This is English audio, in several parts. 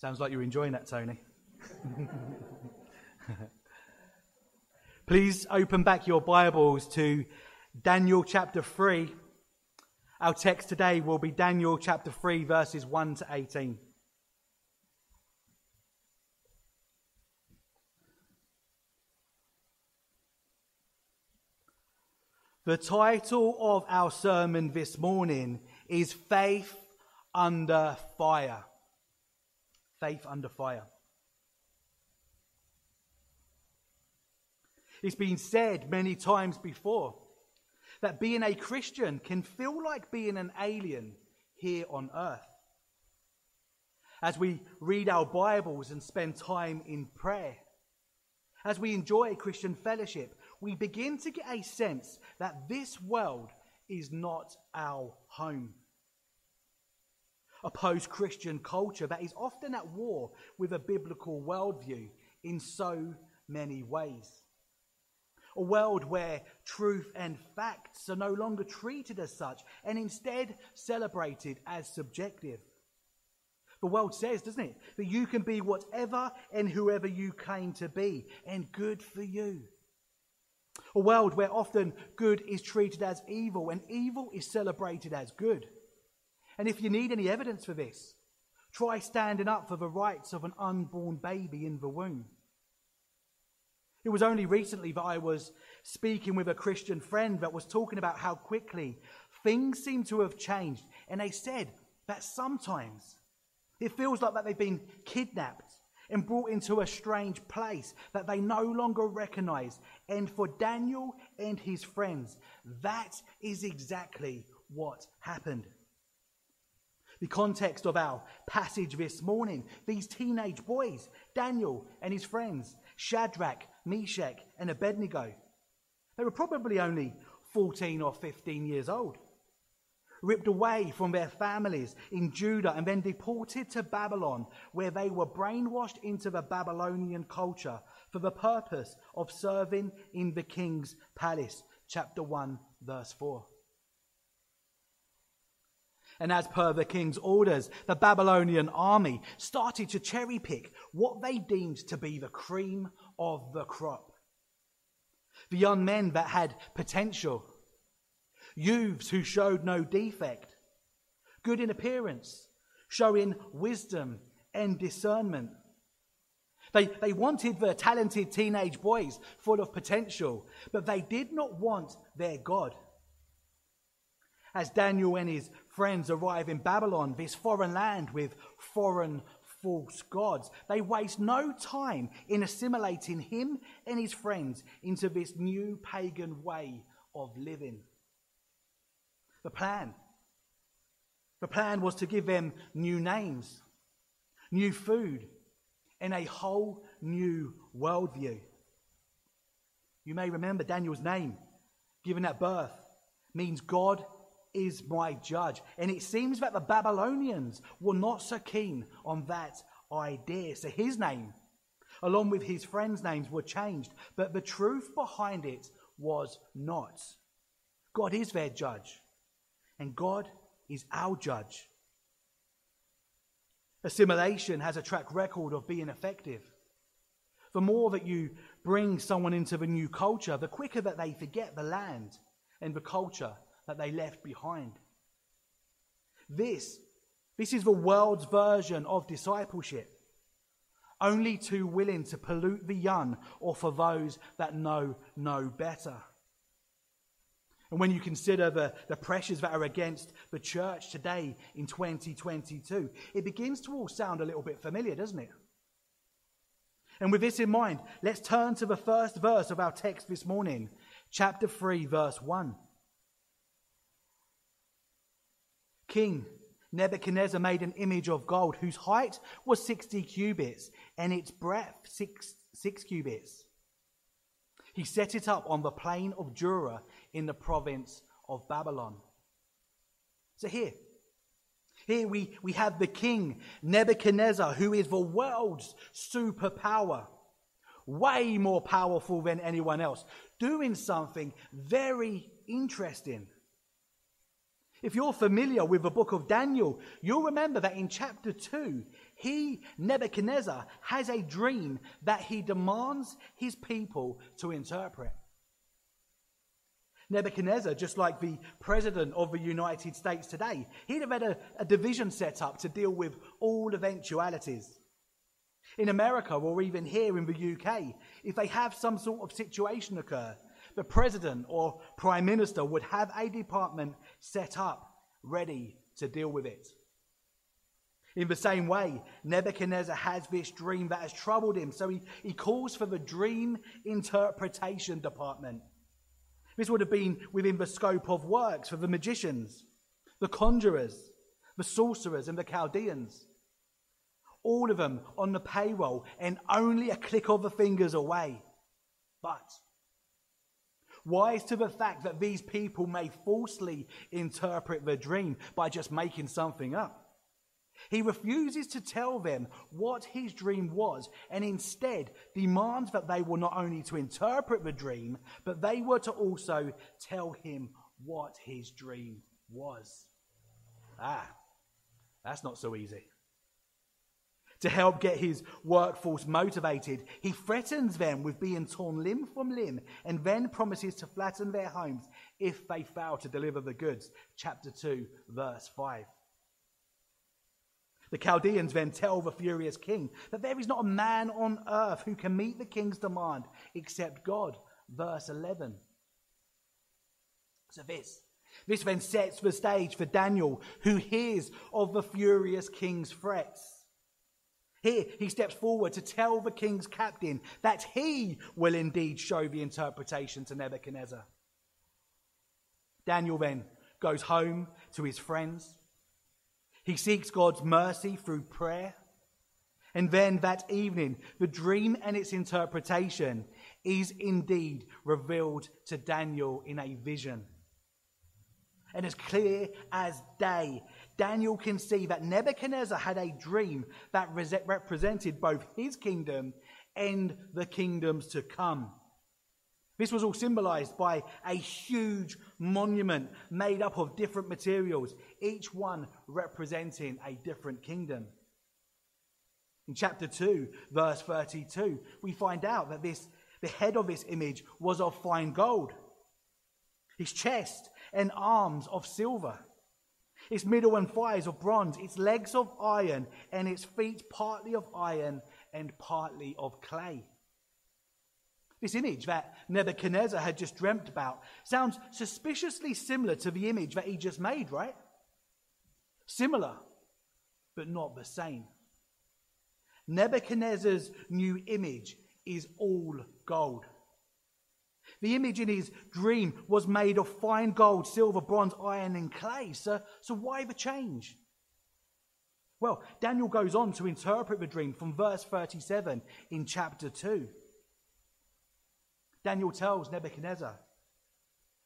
Sounds like you're enjoying that, Tony. Please open back your Bibles to Daniel chapter 3. Our text today will be Daniel chapter 3, verses 1 to 18. The title of our sermon this morning is Faith Under Fire. Faith Under Fire. It's been said many times before that being a Christian can feel like being an alien here on earth. As we read our Bibles and spend time in prayer, as we enjoy Christian fellowship, we begin to get a sense that this world is not our home. A post Christian culture that is often at war with a biblical worldview in so many ways. A world where truth and facts are no longer treated as such and instead celebrated as subjective. The world says, doesn't it, that you can be whatever and whoever you claim to be, and good for you. A world where often good is treated as evil and evil is celebrated as good. And if you need any evidence for this, try standing up for the rights of an unborn baby in the womb. It was only recently that I was speaking with a Christian friend that was talking about how quickly things seem to have changed. And they said that sometimes it feels like that they've been kidnapped and brought into a strange place that they no longer recognize. And for Daniel and his friends, that is exactly what happened. The context of our passage this morning these teenage boys, Daniel and his friends, Shadrach, Meshach, and Abednego, they were probably only 14 or 15 years old ripped away from their families in Judah and then deported to Babylon, where they were brainwashed into the Babylonian culture for the purpose of serving in the king's palace. Chapter 1, verse 4. And as per the king's orders, the Babylonian army started to cherry pick what they deemed to be the cream of the crop. The young men that had potential, youths who showed no defect, good in appearance, showing wisdom and discernment. They, they wanted the talented teenage boys full of potential, but they did not want their God. As Daniel and his friends arrive in Babylon, this foreign land with foreign false gods, they waste no time in assimilating him and his friends into this new pagan way of living the plan. The plan was to give them new names, new food, and a whole new worldview. You may remember Daniel's name, given at birth, means God is my judge. And it seems that the Babylonians were not so keen on that idea. So his name, along with his friends' names, were changed. But the truth behind it was not. God is their judge and God is our judge. Assimilation has a track record of being effective. The more that you bring someone into the new culture, the quicker that they forget the land and the culture that they left behind. This, this is the world's version of discipleship. Only too willing to pollute the young or for those that know no better. And when you consider the, the pressures that are against the church today in 2022, it begins to all sound a little bit familiar, doesn't it? And with this in mind, let's turn to the first verse of our text this morning, chapter 3, verse 1. King Nebuchadnezzar made an image of gold whose height was 60 cubits and its breadth six, six cubits. He set it up on the plain of Dura in the province of Babylon. So here, here we, we have the king Nebuchadnezzar, who is the world's superpower, way more powerful than anyone else, doing something very interesting. If you're familiar with the book of Daniel, you'll remember that in chapter 2, he, Nebuchadnezzar, has a dream that he demands his people to interpret. Nebuchadnezzar, just like the president of the United States today, he'd have had a, a division set up to deal with all eventualities. In America, or even here in the UK, if they have some sort of situation occur, the president or prime minister would have a department set up ready to deal with it. In the same way, Nebuchadnezzar has this dream that has troubled him, so he, he calls for the dream interpretation department. This would have been within the scope of works for the magicians, the conjurers, the sorcerers, and the Chaldeans. All of them on the payroll and only a click of the fingers away. But wise to the fact that these people may falsely interpret the dream by just making something up. He refuses to tell them what his dream was and instead demands that they were not only to interpret the dream, but they were to also tell him what his dream was. Ah, that's not so easy. To help get his workforce motivated, he threatens them with being torn limb from limb and then promises to flatten their homes if they fail to deliver the goods. Chapter 2, verse 5. The Chaldeans then tell the furious king that there is not a man on earth who can meet the king's demand except God. Verse 11. So, this, this then sets the stage for Daniel, who hears of the furious king's threats. Here, he steps forward to tell the king's captain that he will indeed show the interpretation to Nebuchadnezzar. Daniel then goes home to his friends he seeks God's mercy through prayer. And then that evening, the dream and its interpretation is indeed revealed to Daniel in a vision. And as clear as day, Daniel can see that Nebuchadnezzar had a dream that represented both his kingdom and the kingdoms to come. This was all symbolized by a huge monument made up of different materials, each one representing a different kingdom. In chapter 2, verse 32, we find out that this, the head of this image was of fine gold, his chest and arms of silver, its middle and thighs of bronze, its legs of iron, and its feet partly of iron and partly of clay. This image that Nebuchadnezzar had just dreamt about sounds suspiciously similar to the image that he just made, right? Similar, but not the same. Nebuchadnezzar's new image is all gold. The image in his dream was made of fine gold, silver, bronze, iron, and clay. So, so why the change? Well, Daniel goes on to interpret the dream from verse 37 in chapter 2. Daniel tells Nebuchadnezzar,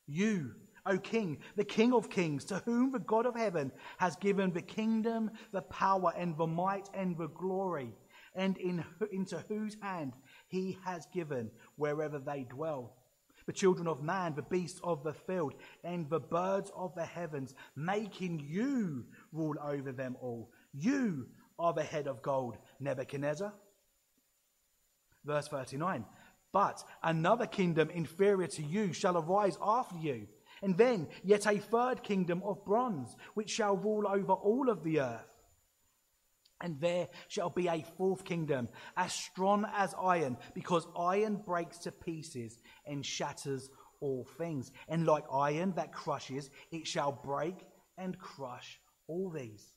You, O king, the king of kings, to whom the God of heaven has given the kingdom, the power, and the might, and the glory, and in, into whose hand he has given wherever they dwell. The children of man, the beasts of the field, and the birds of the heavens, making you rule over them all. You are the head of gold, Nebuchadnezzar. Verse 39 but another kingdom inferior to you shall arise after you, and then yet a third kingdom of bronze, which shall rule over all of the earth. And there shall be a fourth kingdom, as strong as iron, because iron breaks to pieces and shatters all things. And like iron that crushes, it shall break and crush all these.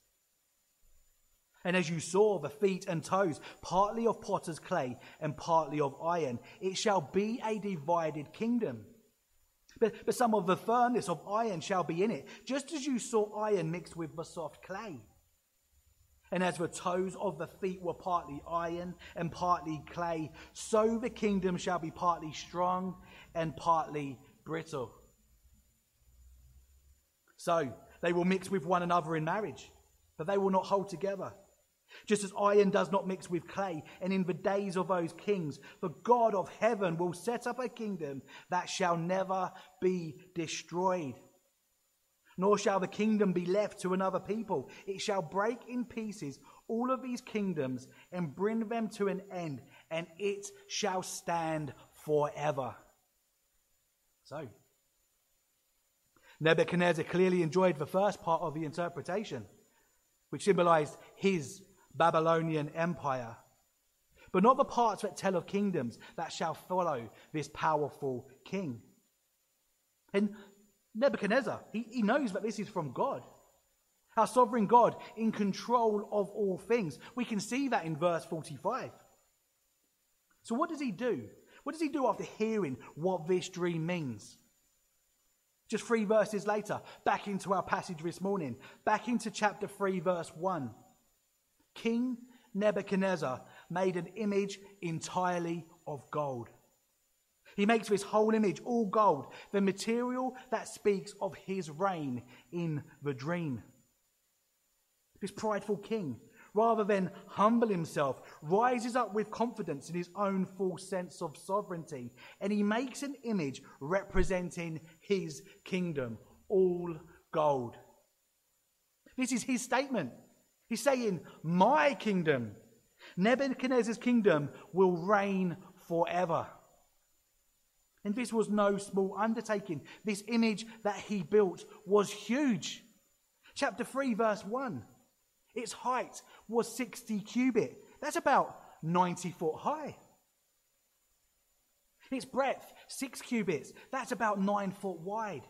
And as you saw the feet and toes, partly of potter's clay and partly of iron, it shall be a divided kingdom. But, but some of the firmness of iron shall be in it, just as you saw iron mixed with the soft clay. And as the toes of the feet were partly iron and partly clay, so the kingdom shall be partly strong and partly brittle. So they will mix with one another in marriage, but they will not hold together. Just as iron does not mix with clay, and in the days of those kings, the God of heaven will set up a kingdom that shall never be destroyed. Nor shall the kingdom be left to another people. It shall break in pieces all of these kingdoms and bring them to an end, and it shall stand forever. So, Nebuchadnezzar clearly enjoyed the first part of the interpretation, which symbolized his Babylonian empire, but not the parts that tell of kingdoms that shall follow this powerful king. And Nebuchadnezzar, he, he knows that this is from God. Our sovereign God in control of all things. We can see that in verse 45. So, what does he do? What does he do after hearing what this dream means? Just three verses later, back into our passage this morning, back into chapter 3, verse 1. King Nebuchadnezzar made an image entirely of gold. He makes this whole image all gold, the material that speaks of his reign in the dream. This prideful king, rather than humble himself, rises up with confidence in his own full sense of sovereignty, and he makes an image representing his kingdom, all gold. This is his statement. He's saying, My kingdom, Nebuchadnezzar's kingdom, will reign forever. And this was no small undertaking. This image that he built was huge. Chapter 3, verse 1. Its height was 60 cubit. That's about 90 foot high. Its breadth, 6 cubits. That's about 9 foot wide.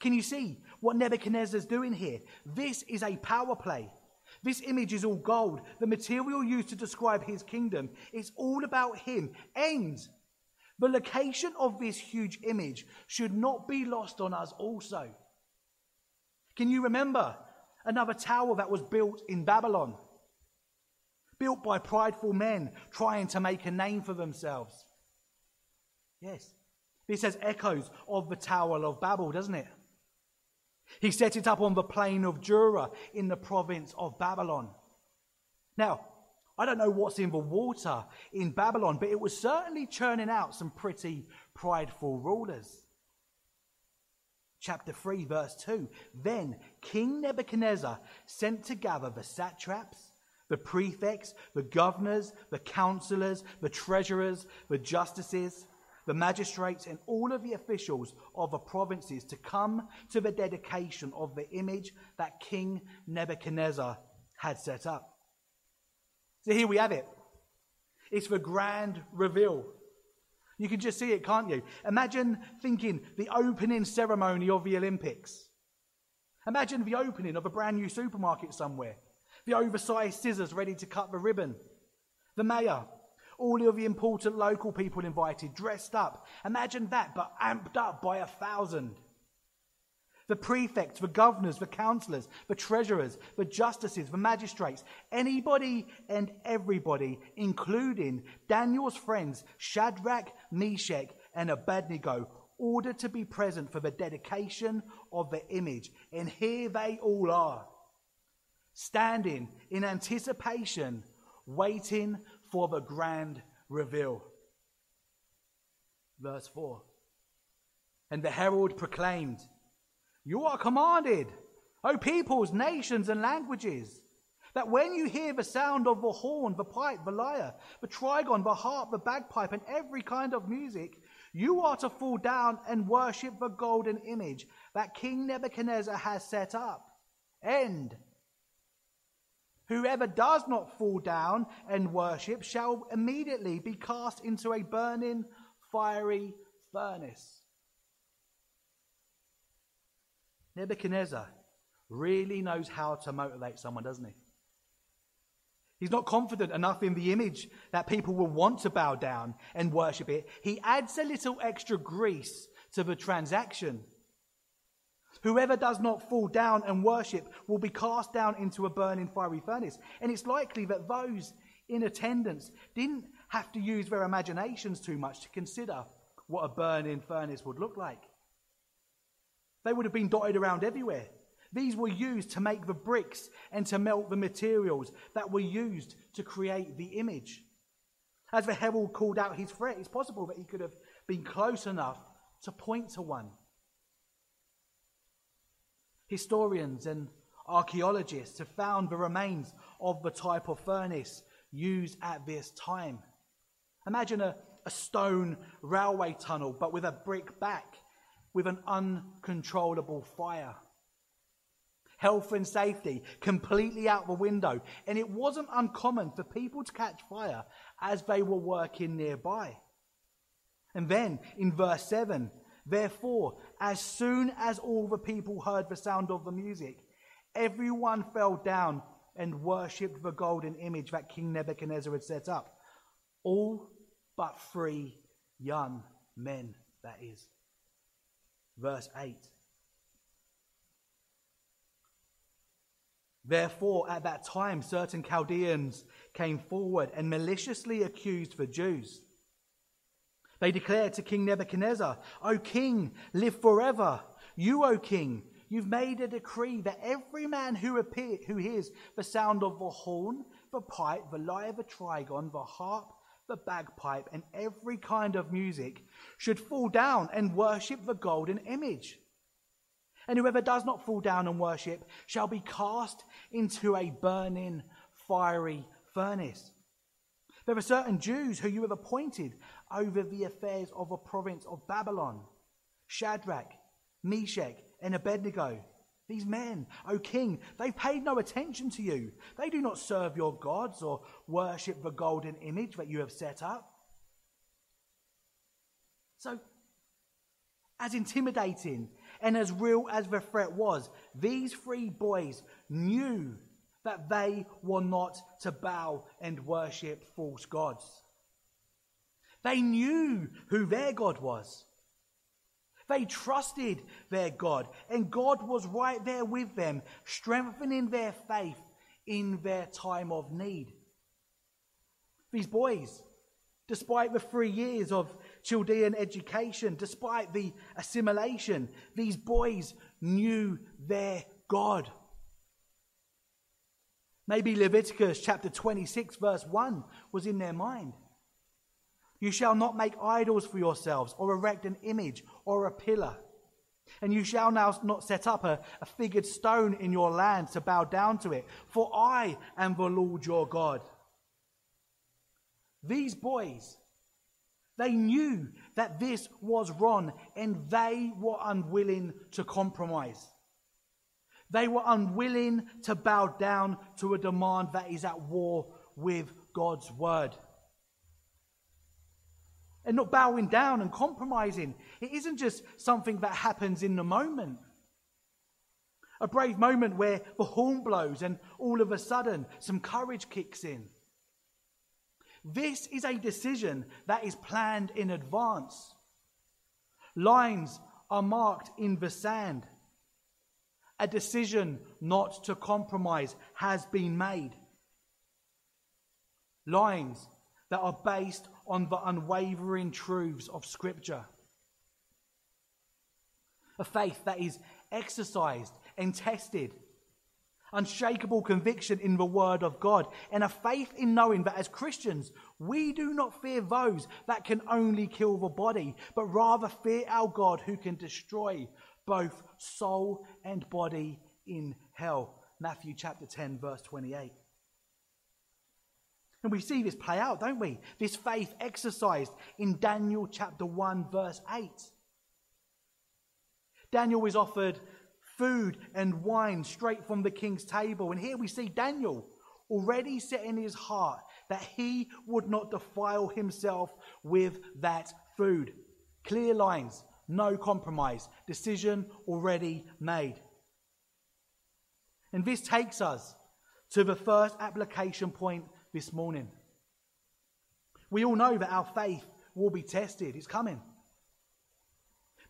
Can you see what Nebuchadnezzar's doing here? This is a power play. This image is all gold. The material used to describe his kingdom is all about him. And the location of this huge image should not be lost on us also. Can you remember another tower that was built in Babylon? Built by prideful men trying to make a name for themselves. Yes, this has echoes of the Tower of Babel, doesn't it? He set it up on the plain of Dura in the province of Babylon. Now, I don't know what's in the water in Babylon, but it was certainly churning out some pretty prideful rulers. Chapter 3, verse 2. Then King Nebuchadnezzar sent to gather the satraps, the prefects, the governors, the counselors, the treasurers, the justices, the magistrates, and all of the officials of the provinces to come to the dedication of the image that King Nebuchadnezzar had set up. So here we have it. It's the grand reveal. You can just see it, can't you? Imagine thinking the opening ceremony of the Olympics. Imagine the opening of a brand new supermarket somewhere. The oversized scissors ready to cut the ribbon. The mayor. All of the important local people invited, dressed up. Imagine that, but amped up by a thousand the prefects, the governors, the counselors, the treasurers, the justices, the magistrates, anybody and everybody, including Daniel's friends, Shadrach, Meshach, and Abednego, ordered to be present for the dedication of the image. And here they all are, standing in anticipation, waiting for the grand reveal. Verse 4 And the herald proclaimed, you are commanded, O peoples, nations, and languages, that when you hear the sound of the horn, the pipe, the lyre, the trigon, the harp, the bagpipe, and every kind of music, you are to fall down and worship the golden image that King Nebuchadnezzar has set up. End. Whoever does not fall down and worship shall immediately be cast into a burning, fiery furnace. Nebuchadnezzar really knows how to motivate someone, doesn't he? He's not confident enough in the image that people will want to bow down and worship it. He adds a little extra grease to the transaction. Whoever does not fall down and worship will be cast down into a burning fiery furnace. And it's likely that those in attendance didn't have to use their imaginations too much to consider what a burning furnace would look like. They would have been dotted around everywhere. These were used to make the bricks and to melt the materials that were used to create the image. As the herald called out his threat, it's possible that he could have been close enough to point to one. Historians and archaeologists have found the remains of the type of furnace used at this time. Imagine a, a stone railway tunnel, but with a brick back, with an uncontrollable fire. Health and safety completely out the window, and it wasn't uncommon for people to catch fire as they were working nearby. And then in verse 7, therefore, as soon as all the people heard the sound of the music, everyone fell down and worshipped the golden image that King Nebuchadnezzar had set up. All but three young men, that is. Verse 8. Therefore, at that time, certain Chaldeans came forward and maliciously accused the Jews. They declared to King Nebuchadnezzar, O king, live forever. You, O king, you've made a decree that every man who, appear, who hears the sound of the horn, the pipe, the lyre, the trigon, the harp, the bagpipe, and every kind of music should fall down and worship the golden image. And whoever does not fall down and worship shall be cast into a burning, fiery furnace. There are certain Jews who you have appointed over the affairs of a province of Babylon Shadrach, Meshach, and Abednego. These men, O king, they paid no attention to you. They do not serve your gods or worship the golden image that you have set up. So, as intimidating and as real as the threat was, these three boys knew that they were not to bow and worship false gods. They knew who their God was. They trusted their God, and God was right there with them, strengthening their faith in their time of need. These boys, despite the three years of Chaldean education, despite the assimilation, these boys knew their God. Maybe Leviticus chapter 26, verse 1 was in their mind. You shall not make idols for yourselves, or erect an image or a pillar. And you shall now not set up a, a figured stone in your land to bow down to it, for I am the Lord your God. These boys they knew that this was wrong and they were unwilling to compromise. They were unwilling to bow down to a demand that is at war with God's word. And not bowing down and compromising. It isn't just something that happens in the moment. A brave moment where the horn blows and all of a sudden some courage kicks in. This is a decision that is planned in advance. Lines are marked in the sand. A decision not to compromise has been made. Lines that are based on the unwavering truths of Scripture. A faith that is exercised and tested unshakable conviction in the Word of God, and a faith in knowing that as Christians, we do not fear those that can only kill the body, but rather fear our God who can destroy both soul and body in hell. Matthew chapter 10, verse 28. And we see this play out, don't we? This faith exercised in Daniel chapter 1, verse 8. Daniel is offered food and wine straight from the king's table. And here we see Daniel already set in his heart that he would not defile himself with that food. Clear lines, no compromise, decision already made. And this takes us to the first application point this morning. We all know that our faith will be tested, it's coming.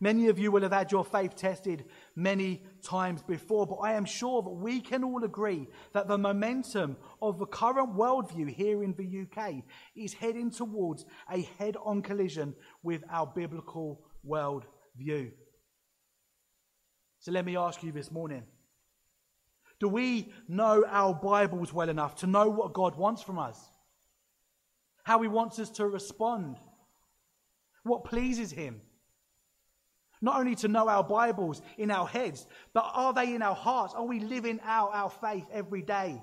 Many of you will have had your faith tested many times before, but I am sure that we can all agree that the momentum of the current worldview here in the UK is heading towards a head on collision with our biblical worldview. So let me ask you this morning do we know our Bibles well enough to know what God wants from us? How He wants us to respond? What pleases Him? Not only to know our Bibles in our heads, but are they in our hearts? Are we living out our faith every day?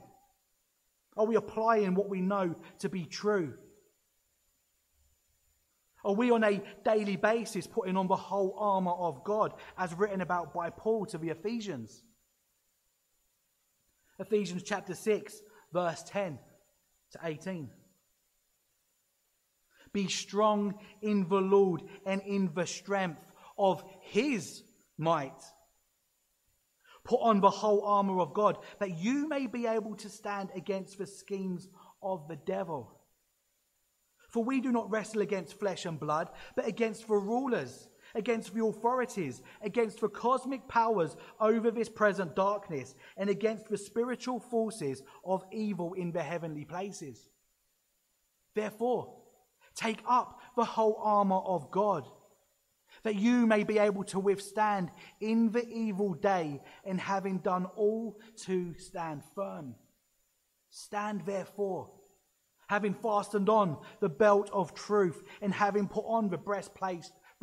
Are we applying what we know to be true? Are we on a daily basis putting on the whole armour of God as written about by Paul to the Ephesians? Ephesians chapter 6, verse 10 to 18. Be strong in the Lord and in the strength of his might. Put on the whole armor of God that you may be able to stand against the schemes of the devil. For we do not wrestle against flesh and blood, but against the rulers, against the authorities, against the cosmic powers over this present darkness, and against the spiritual forces of evil in the heavenly places. Therefore, take up the whole armor of God that you may be able to withstand in the evil day, and having done all to stand firm. Stand therefore, having fastened on the belt of truth, and having put on the breastplate,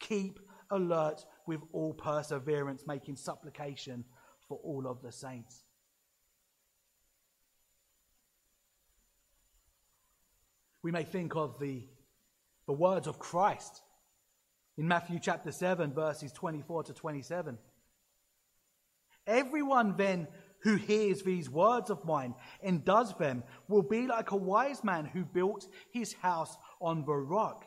keep alert with all perseverance, making supplication for all of the saints. We may think of the, the words of Christ in Matthew chapter 7, verses 24 to 27. Everyone then who hears these words of mine and does them will be like a wise man who built his house on the rock.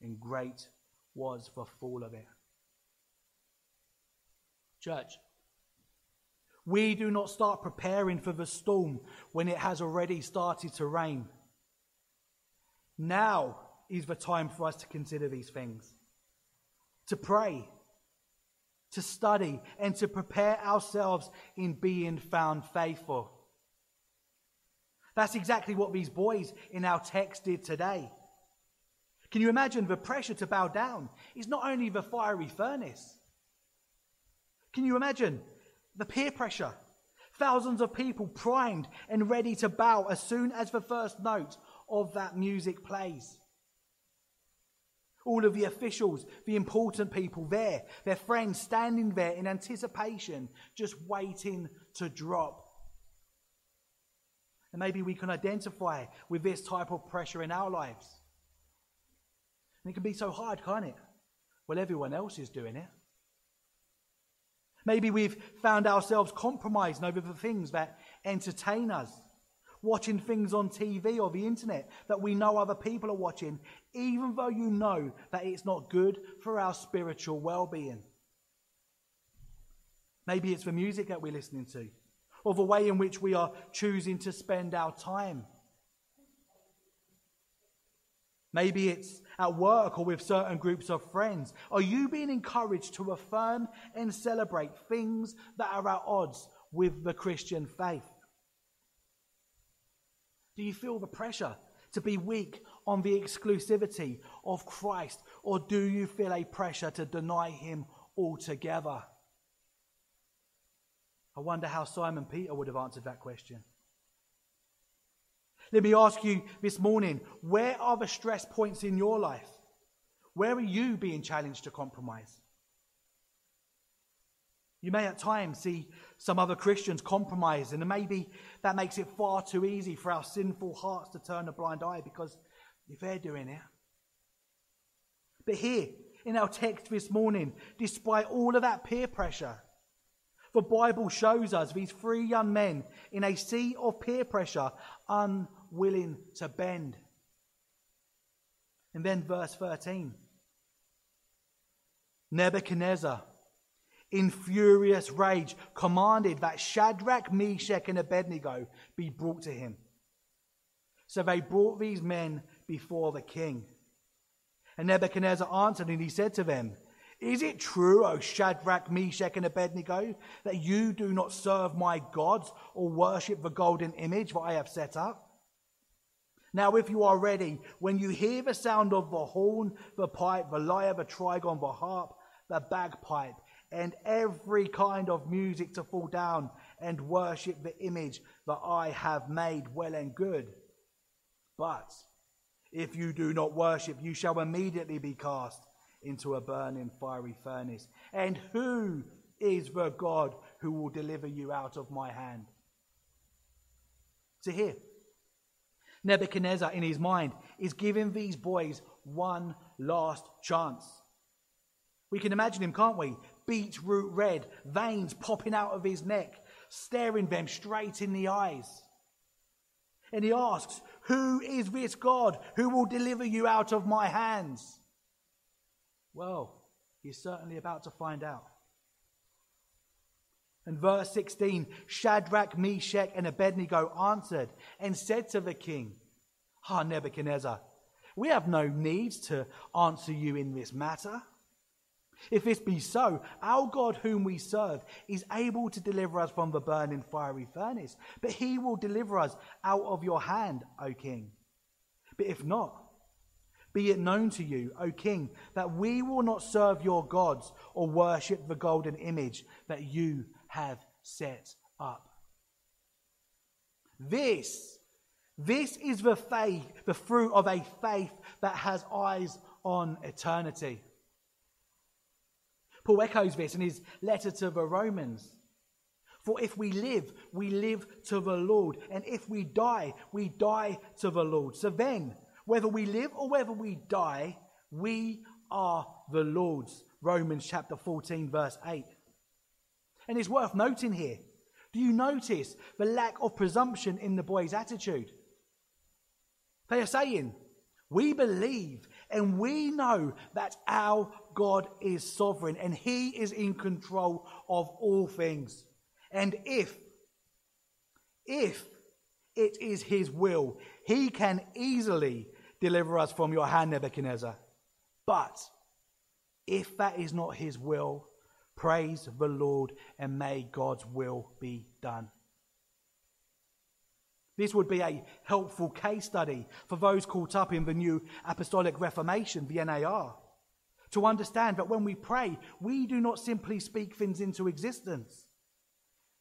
And great was the fall of it. Church, we do not start preparing for the storm when it has already started to rain. Now is the time for us to consider these things to pray, to study, and to prepare ourselves in being found faithful. That's exactly what these boys in our text did today. Can you imagine the pressure to bow down It's not only the fiery furnace? Can you imagine the peer pressure? Thousands of people primed and ready to bow as soon as the first note of that music plays. All of the officials, the important people there, their friends standing there in anticipation, just waiting to drop. And maybe we can identify with this type of pressure in our lives. And it can be so hard, can't it? Well, everyone else is doing it. Maybe we've found ourselves compromising over the things that entertain us watching things on TV or the internet that we know other people are watching, even though you know that it's not good for our spiritual well being. Maybe it's the music that we're listening to, or the way in which we are choosing to spend our time. Maybe it's at work or with certain groups of friends. Are you being encouraged to affirm and celebrate things that are at odds with the Christian faith? Do you feel the pressure to be weak on the exclusivity of Christ? Or do you feel a pressure to deny him altogether? I wonder how Simon Peter would have answered that question. Let me ask you this morning where are the stress points in your life? Where are you being challenged to compromise? You may at times see some other Christians compromise, and maybe that makes it far too easy for our sinful hearts to turn a blind eye because if they're doing it. But here, in our text this morning, despite all of that peer pressure. The Bible shows us these three young men in a sea of peer pressure, unwilling to bend. And then verse 13 Nebuchadnezzar, in furious rage, commanded that Shadrach, Meshach, and Abednego be brought to him. So they brought these men before the king. And Nebuchadnezzar answered, and he said to them, Is it true, O Shadrach, Meshach, and Abednego, that you do not serve my gods or worship the golden image that I have set up? Now, if you are ready, when you hear the sound of the horn, the pipe, the lyre, the trigon, the harp, the bagpipe, and every kind of music to fall down and worship the image that I have made well and good. But if you do not worship, you shall immediately be cast into a burning fiery furnace. And who is the God who will deliver you out of my hand? To here, Nebuchadnezzar, in his mind, is giving these boys one last chance. We can imagine him, can't we? Beetroot red, veins popping out of his neck, staring them straight in the eyes. And he asks, who is this God who will deliver you out of my hands? Well, he's certainly about to find out. And verse 16 Shadrach, Meshach, and Abednego answered and said to the king, Ah, Nebuchadnezzar, we have no need to answer you in this matter. If this be so, our God whom we serve is able to deliver us from the burning fiery furnace, but he will deliver us out of your hand, O king. But if not, be it known to you, O king, that we will not serve your gods or worship the golden image that you have set up. This, this is the faith, the fruit of a faith that has eyes on eternity. Paul echoes this in his letter to the Romans. For if we live, we live to the Lord. And if we die, we die to the Lord. So then, whether we live or whether we die, we are the Lord's. Romans chapter 14, verse 8. And it's worth noting here. Do you notice the lack of presumption in the boys' attitude? They are saying, We believe and we know that our God is sovereign and he is in control of all things. And if, if it is his will, he can easily deliver us from your hand, Nebuchadnezzar. But if that is not his will, praise the Lord and may God's will be done. This would be a helpful case study for those caught up in the new Apostolic Reformation, the NAR, to understand that when we pray, we do not simply speak things into existence.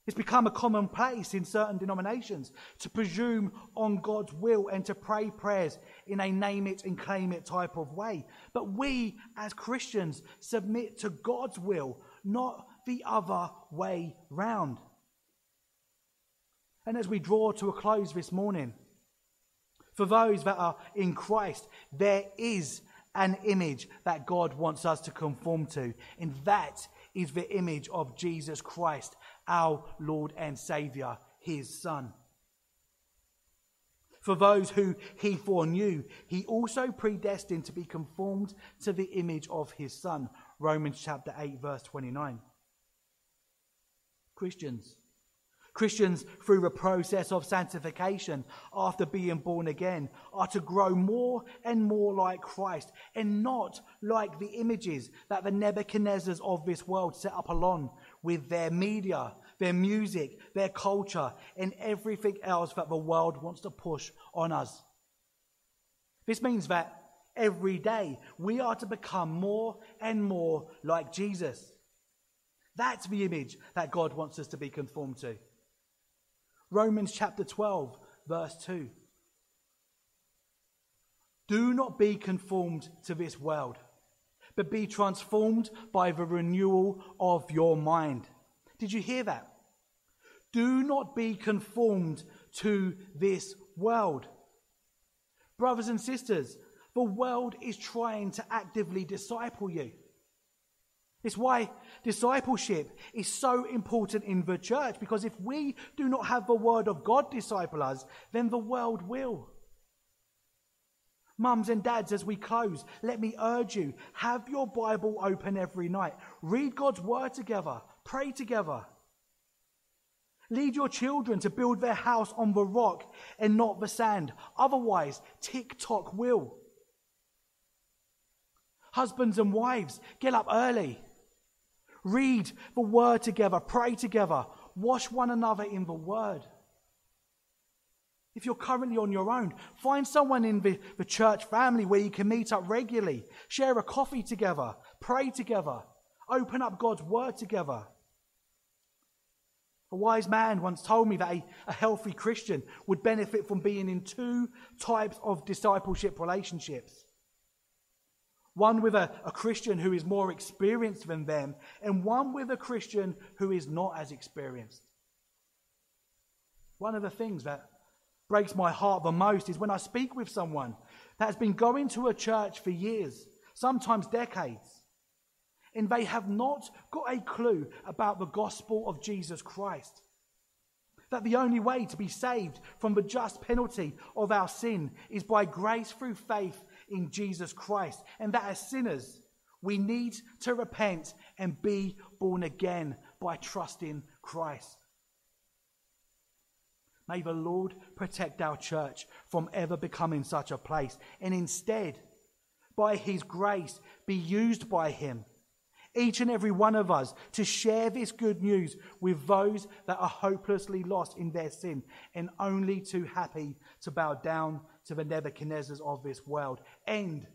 It's become a commonplace in certain denominations to presume on God's will and to pray prayers in a name it and claim it type of way. But we, as Christians, submit to God's will, not the other way round. And as we draw to a close this morning, for those that are in Christ, there is an image that God wants us to conform to, and that is the image of Jesus Christ, our Lord and Savior, his Son. For those who he foreknew, he also predestined to be conformed to the image of his Son. Romans chapter 8, verse 29. Christians, Christians, through the process of sanctification after being born again, are to grow more and more like Christ and not like the images that the Nebuchadnezzars of this world set up along with their media, their music, their culture, and everything else that the world wants to push on us. This means that every day we are to become more and more like Jesus. That's the image that God wants us to be conformed to. Romans chapter 12, verse 2. Do not be conformed to this world, but be transformed by the renewal of your mind. Did you hear that? Do not be conformed to this world. Brothers and sisters, The world is trying to actively disciple you. It's why discipleship is so important in the church, because if we do not have the word of God disciple us, then the world will. Mums and dads, as we close, let me urge you have your Bible open every night. Read God's word together, pray together. Lead your children to build their house on the rock and not the sand. Otherwise, TikTok will. Husbands and wives, get up early. Read the word together, pray together, wash one another in the word. If you're currently on your own, find someone in the, the church family where you can meet up regularly, share a coffee together, pray together, open up God's word together. A wise man once told me that a, a, healthy Christian would benefit from being in two types of discipleship relationships one with a, a Christian who is more experienced than them, and one with a Christian who is not as experienced. One of the things that breaks my heart the most is when I speak with someone that has been going to a church for years, sometimes decades, and they have not got a clue about the gospel of Jesus Christ. That the only way to be saved from the just penalty of our sin is by grace through faith in Jesus Christ, and that as sinners, we need to repent and be born again by trusting Christ. May the Lord protect our church from ever becoming such a place, and instead, by His grace, be used by Him, each and every one of us, to share this good news with those that are hopelessly lost in their sin and only too happy to bow down to the Nebuchadnezzars of this world. And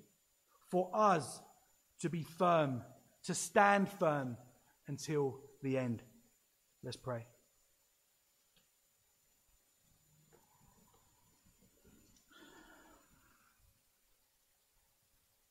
for us to be firm, to stand firm until the end. Let's pray.